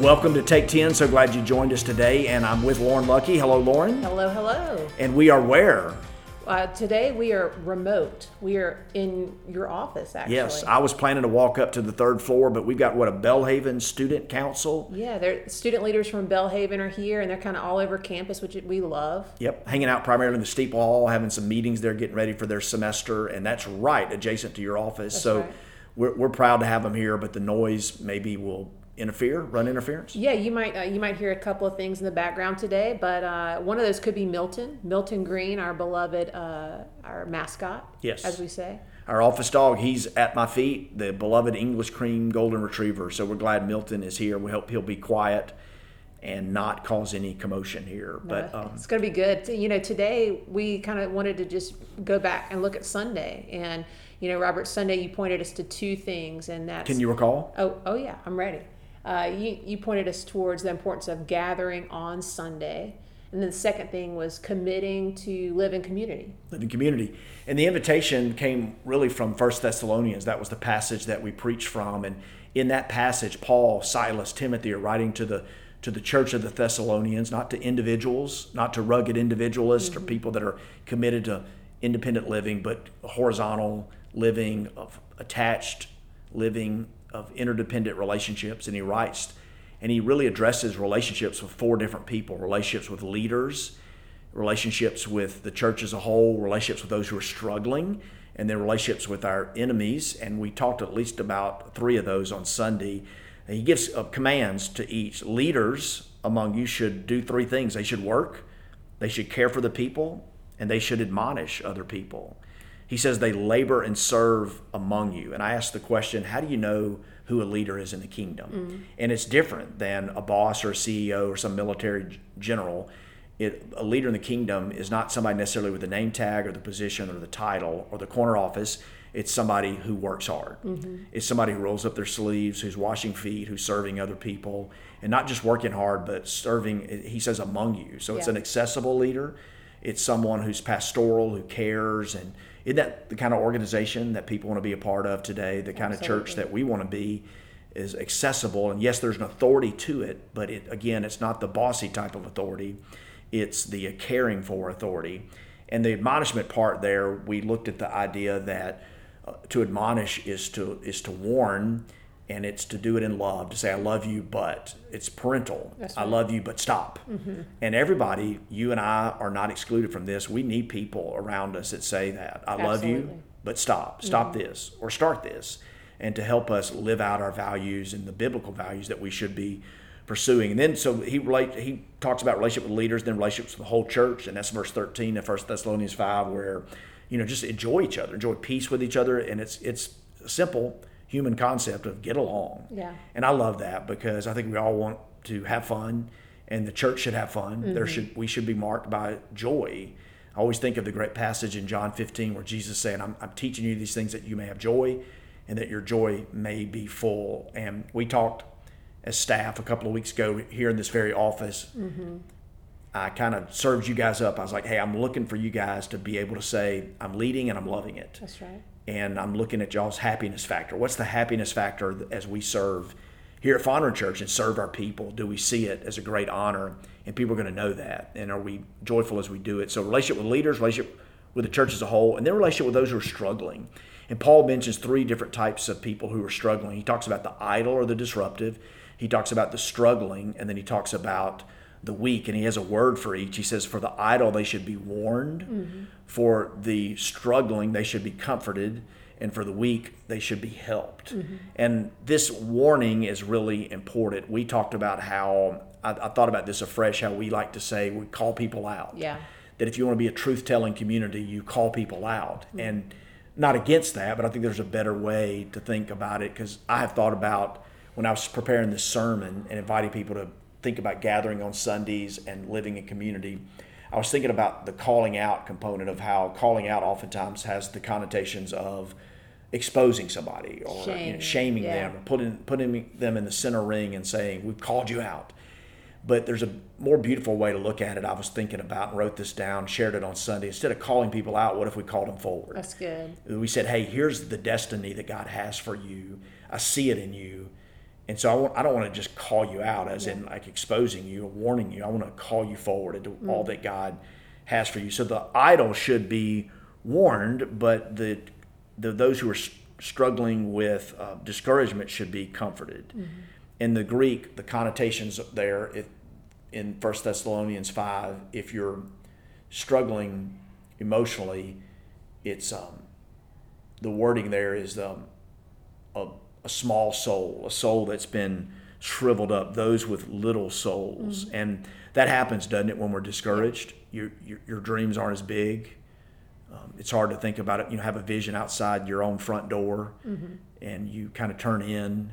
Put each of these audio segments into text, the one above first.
Welcome to Take 10. So glad you joined us today. And I'm with Lauren Lucky. Hello, Lauren. Hello, hello. And we are where? Uh, today we are remote. We are in your office, actually. Yes, I was planning to walk up to the third floor, but we've got what a Belhaven Student Council. Yeah, they're student leaders from Belhaven are here, and they're kind of all over campus, which we love. Yep, hanging out primarily in the steeple hall, having some meetings there, getting ready for their semester, and that's right adjacent to your office. That's so right. we're, we're proud to have them here, but the noise maybe will interfere, run interference. Yeah, you might uh, you might hear a couple of things in the background today, but uh, one of those could be Milton, Milton Green, our beloved uh, our mascot. Yes. as we say. Our office dog, he's at my feet, the beloved English cream golden retriever. So we're glad Milton is here. We hope he'll be quiet and not cause any commotion here. But um, it's going to be good. You know, today we kind of wanted to just go back and look at Sunday, and you know, Robert, Sunday you pointed us to two things, and that. can you recall? Oh, oh yeah, I'm ready. Uh, you, you pointed us towards the importance of gathering on Sunday. And then the second thing was committing to live in community. Live in community. And the invitation came really from First Thessalonians. That was the passage that we preached from. And in that passage, Paul, Silas, Timothy are writing to the to the church of the Thessalonians, not to individuals, not to rugged individualists or people that are committed to independent living, but horizontal living of attached living of interdependent relationships. And he writes, and he really addresses relationships with four different people relationships with leaders, relationships with the church as a whole, relationships with those who are struggling, and then relationships with our enemies. And we talked at least about three of those on Sunday. And he gives uh, commands to each. Leaders among you should do three things they should work, they should care for the people, and they should admonish other people. He says they labor and serve among you. And I ask the question, how do you know who a leader is in the kingdom? Mm. And it's different than a boss or a CEO or some military general. It, a leader in the kingdom is not somebody necessarily with the name tag or the position or the title or the corner office. It's somebody who works hard. Mm-hmm. It's somebody who rolls up their sleeves, who's washing feet, who's serving other people, and not just working hard, but serving. Eh, he says among you. So it's an accessible leader. It's someone who's pastoral, who cares, and isn't that the kind of organization that people want to be a part of today? The kind of church that we want to be is accessible, and yes, there's an authority to it, but it again, it's not the bossy type of authority. It's the caring for authority, and the admonishment part there. We looked at the idea that uh, to admonish is to is to warn, and it's to do it in love. To say I love you, but it's parental. That's I love you, but stop. Mm-hmm. And everybody, you and I, are not excluded from this. We need people around us that say that I love you, but stop, stop mm-hmm. this, or start this, and to help us live out our values and the biblical values that we should be pursuing. And then so he relate he talks about relationship with leaders, then relationships with the whole church, and that's verse thirteen of First Thessalonians five, where you know just enjoy each other, enjoy peace with each other, and it's it's simple human concept of get along. Yeah. And I love that because I think we all want to have fun, and the church should have fun. There mm-hmm. should we should be marked by joy. I always think of the great passage in John 15 where Jesus is saying, I'm, I'm teaching you these things that you may have joy and that your joy may be full. And we talked as staff a couple of weeks ago here in this very office. Mm-hmm. I kind of served you guys up. I was like, hey, I'm looking for you guys to be able to say, I'm leading and I'm loving it That's right. And I'm looking at y'all's happiness factor. What's the happiness factor as we serve here at Fondren Church and serve our people? Do we see it as a great honor? And people are going to know that. And are we joyful as we do it? So, relationship with leaders, relationship with the church as a whole, and then relationship with those who are struggling. And Paul mentions three different types of people who are struggling. He talks about the idle or the disruptive, he talks about the struggling, and then he talks about the weak, and he has a word for each. He says, For the idle, they should be warned. Mm-hmm. For the struggling, they should be comforted. And for the weak, they should be helped. Mm-hmm. And this warning is really important. We talked about how, I, I thought about this afresh, how we like to say we call people out. Yeah. That if you want to be a truth telling community, you call people out. Mm-hmm. And not against that, but I think there's a better way to think about it because I have thought about when I was preparing this sermon and inviting people to think about gathering on Sundays and living in community. I was thinking about the calling out component of how calling out oftentimes has the connotations of exposing somebody or you know, shaming yeah. them or putting putting them in the center ring and saying we've called you out. But there's a more beautiful way to look at it. I was thinking about and wrote this down, shared it on Sunday. Instead of calling people out, what if we called them forward? That's good. we said, hey, here's the destiny that God has for you. I see it in you. And so I, want, I don't want to just call you out as in like exposing you or warning you. I want to call you forward into all that God has for you. So the idle should be warned, but the, the those who are struggling with uh, discouragement should be comforted. In the Greek, the connotations there if, in First Thessalonians five, if you're struggling emotionally, it's um, the wording there is um, a, a small soul, a soul that's been shriveled up, those with little souls. And that happens, doesn't it, when we're discouraged? Your, your, your dreams aren't as big. Um, it's hard to think about it. You know, have a vision outside your own front door and you kind of turn in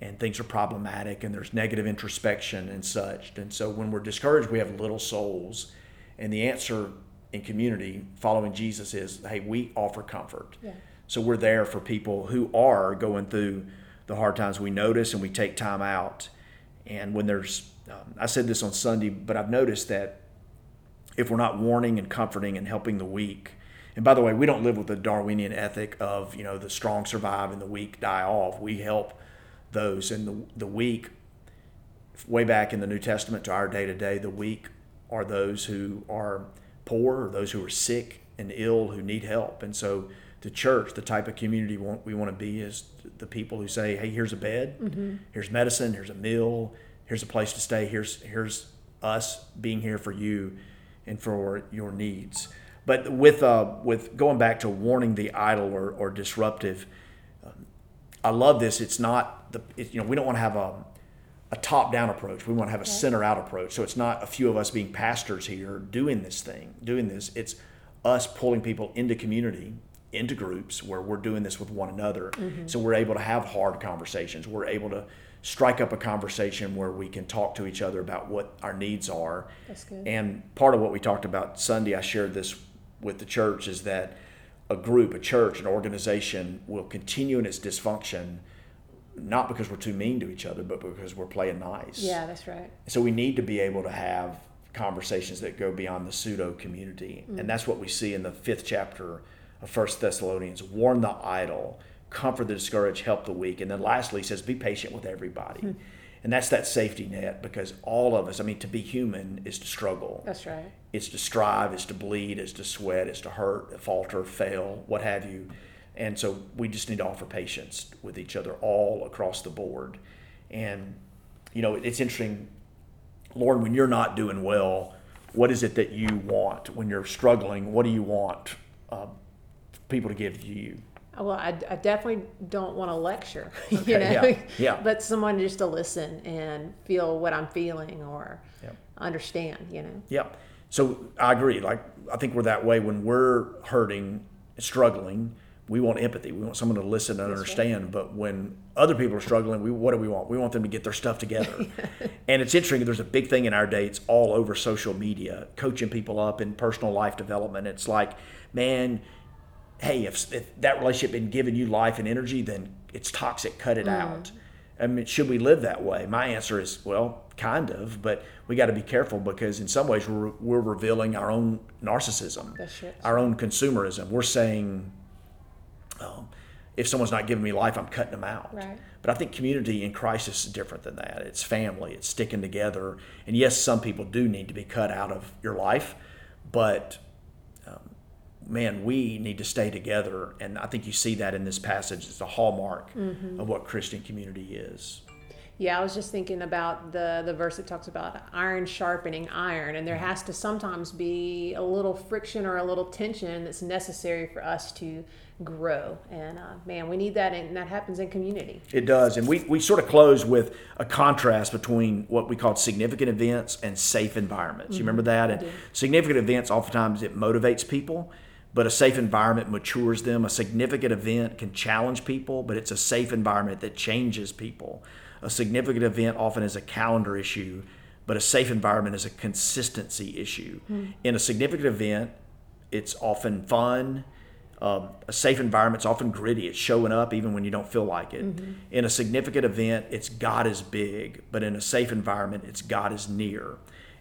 and things are problematic and there's negative introspection and such. And so when we're discouraged, we have little souls. And the answer in community following Jesus is hey, we offer comfort. Yeah. So we're there for people who are going through the hard times. We notice and we take time out. And when there's, um, I said this on Sunday, but I've noticed that if we're not warning and comforting and helping the weak, and by the way, we don't live with the Darwinian ethic of you know the strong survive and the weak die off. We help those and the the weak. Way back in the New Testament to our day to day, the weak are those who are poor, or those who are sick and ill, who need help. And so, the church, the type of community we want, we want to be, is the people who say, "Hey, here's a bed, here's medicine, here's a meal, here's a place to stay, here's here's us being here for you and for your needs." But with uh, with going back to warning the idle or, or disruptive, um, I love this. It's not the it, you know we don't want to have a a top down approach. We want to have a center out approach. So it's not a few of us being pastors here doing this thing, doing this. It's us pulling people into community, into groups where we're doing this with one another. Mm-hmm. So we're able to have hard conversations. We're able to strike up a conversation where we can talk to each other about what our needs are. That's good. And part of what we talked about Sunday, I shared this with the church, is that a group, a church, an organization will continue in its dysfunction not because we're too mean to each other, but because we're playing nice. Yeah, that's right. So we need to be able to have conversations that go beyond the pseudo community. And mm. that's what we see in the fifth chapter of First Thessalonians. Warn the idle, comfort the discouraged, help the weak. And then lastly, he says, be patient with everybody. And that's that safety net because all of us, I mean, to be human is to struggle. That's right. It's to strive, it's to bleed, it's to sweat, it's to hurt, falter, fail, what have you. And so we just need to offer patience with each other all across the board. And, you know, it's interesting, Lauren, when you're not doing well, what is it that you want? When you're struggling, what do you want uh, people to give to you? Well, I, I definitely don't want to lecture, you know, yeah, yeah. but someone just to listen and feel what I'm feeling or Yeah. understand, you know. Yeah. So I agree. Like I think we're that way when we're hurting, struggling. We want empathy. We want someone to listen and understand. But when other people are struggling, we what do we want? We want them to get their stuff together. and it's interesting. There's a big thing in our day. It's all over social media, coaching people up in personal life development. It's like, man, hey, if, if that relationship been giving you life and energy, then it's toxic. Cut it out. I mean, should we live that way? My answer is, well, kind of, but we got to be careful because in some ways we're, we're revealing our own narcissism, our own consumerism. We're saying, um, if someone's not giving me life, I'm cutting them out. Right. But I think community in crisis is different than that. It's family, it's sticking together. And yes, some people do need to be cut out of your life, but man, we need to stay together. And I think you see that in this passage. It's a hallmark Mm-hmm. of what Christian community is. Yeah, I was just thinking about the the verse that talks about iron sharpening iron, and there has to sometimes be a little friction or a little tension that's necessary for us to grow. And uh, man, we need that, and that happens in community. It does. And we, we sort of close with a contrast between what we call significant events and safe environments. You remember that? And significant events, oftentimes, it motivates people, but a safe environment matures them. A significant event can challenge people, but it's a safe environment that changes people. A significant event often is a calendar issue, but a safe environment is a consistency issue. In a significant event, it's often fun. Um, a safe environment's often gritty. It's showing up even when you don't feel like it. In a significant event, it's God is big, but in a safe environment, it's God is near.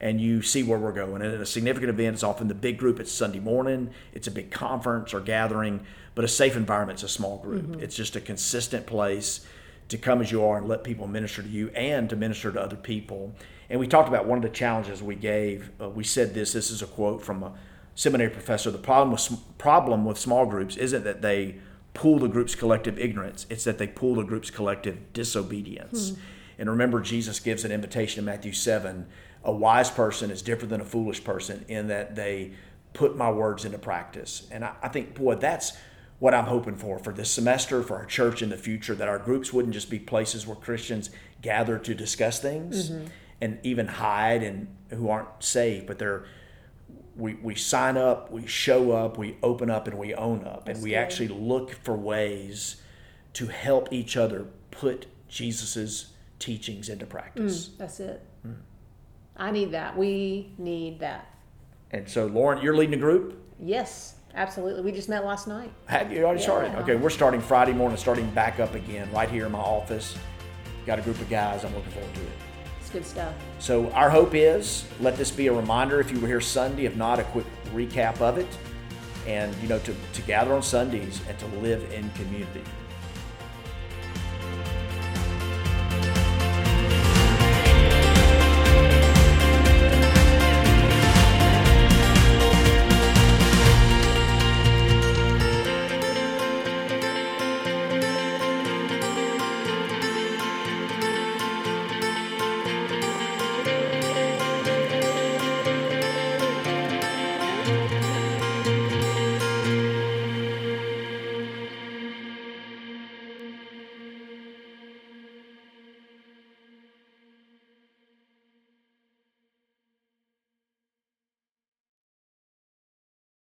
And you see where we're going. And in a significant event, it's often the big group. It's Sunday morning. It's a big conference or gathering. But a safe environment's a small group. It's just a consistent place to come as you are and let people minister to you and to minister to other people. And we talked about one of the challenges we gave. Uh, we said this. This is a quote from a seminary professor. The problem with problem with small groups isn't that they pull the group's collective ignorance; it's that they pull the group's collective disobedience. And remember, Jesus gives an invitation in Matthew seven. A wise person is different than a foolish person in that they put my words into practice. And I, I think, boy, that's what I'm hoping for for this semester, for our church in the future, that our groups wouldn't just be places where Christians gather to discuss things mm-hmm. and even hide and who aren't saved, but they're we, we sign up, we show up, we open up, and we own up, and we good. actually look for ways to help each other put Jesus's teachings into practice. Mm, that's it. Mm. I need that. We need that. And so, Lauren, you're leading a group. Yes, absolutely. We just met last night. Have you already started? Okay, we're starting Friday morning, starting back up again right here in my office. Got a group of guys. I'm looking forward to it. It's good stuff. So our hope is let this be a reminder if you were here Sunday, if not a quick recap of it, and you know to, to gather on Sundays and to live in community.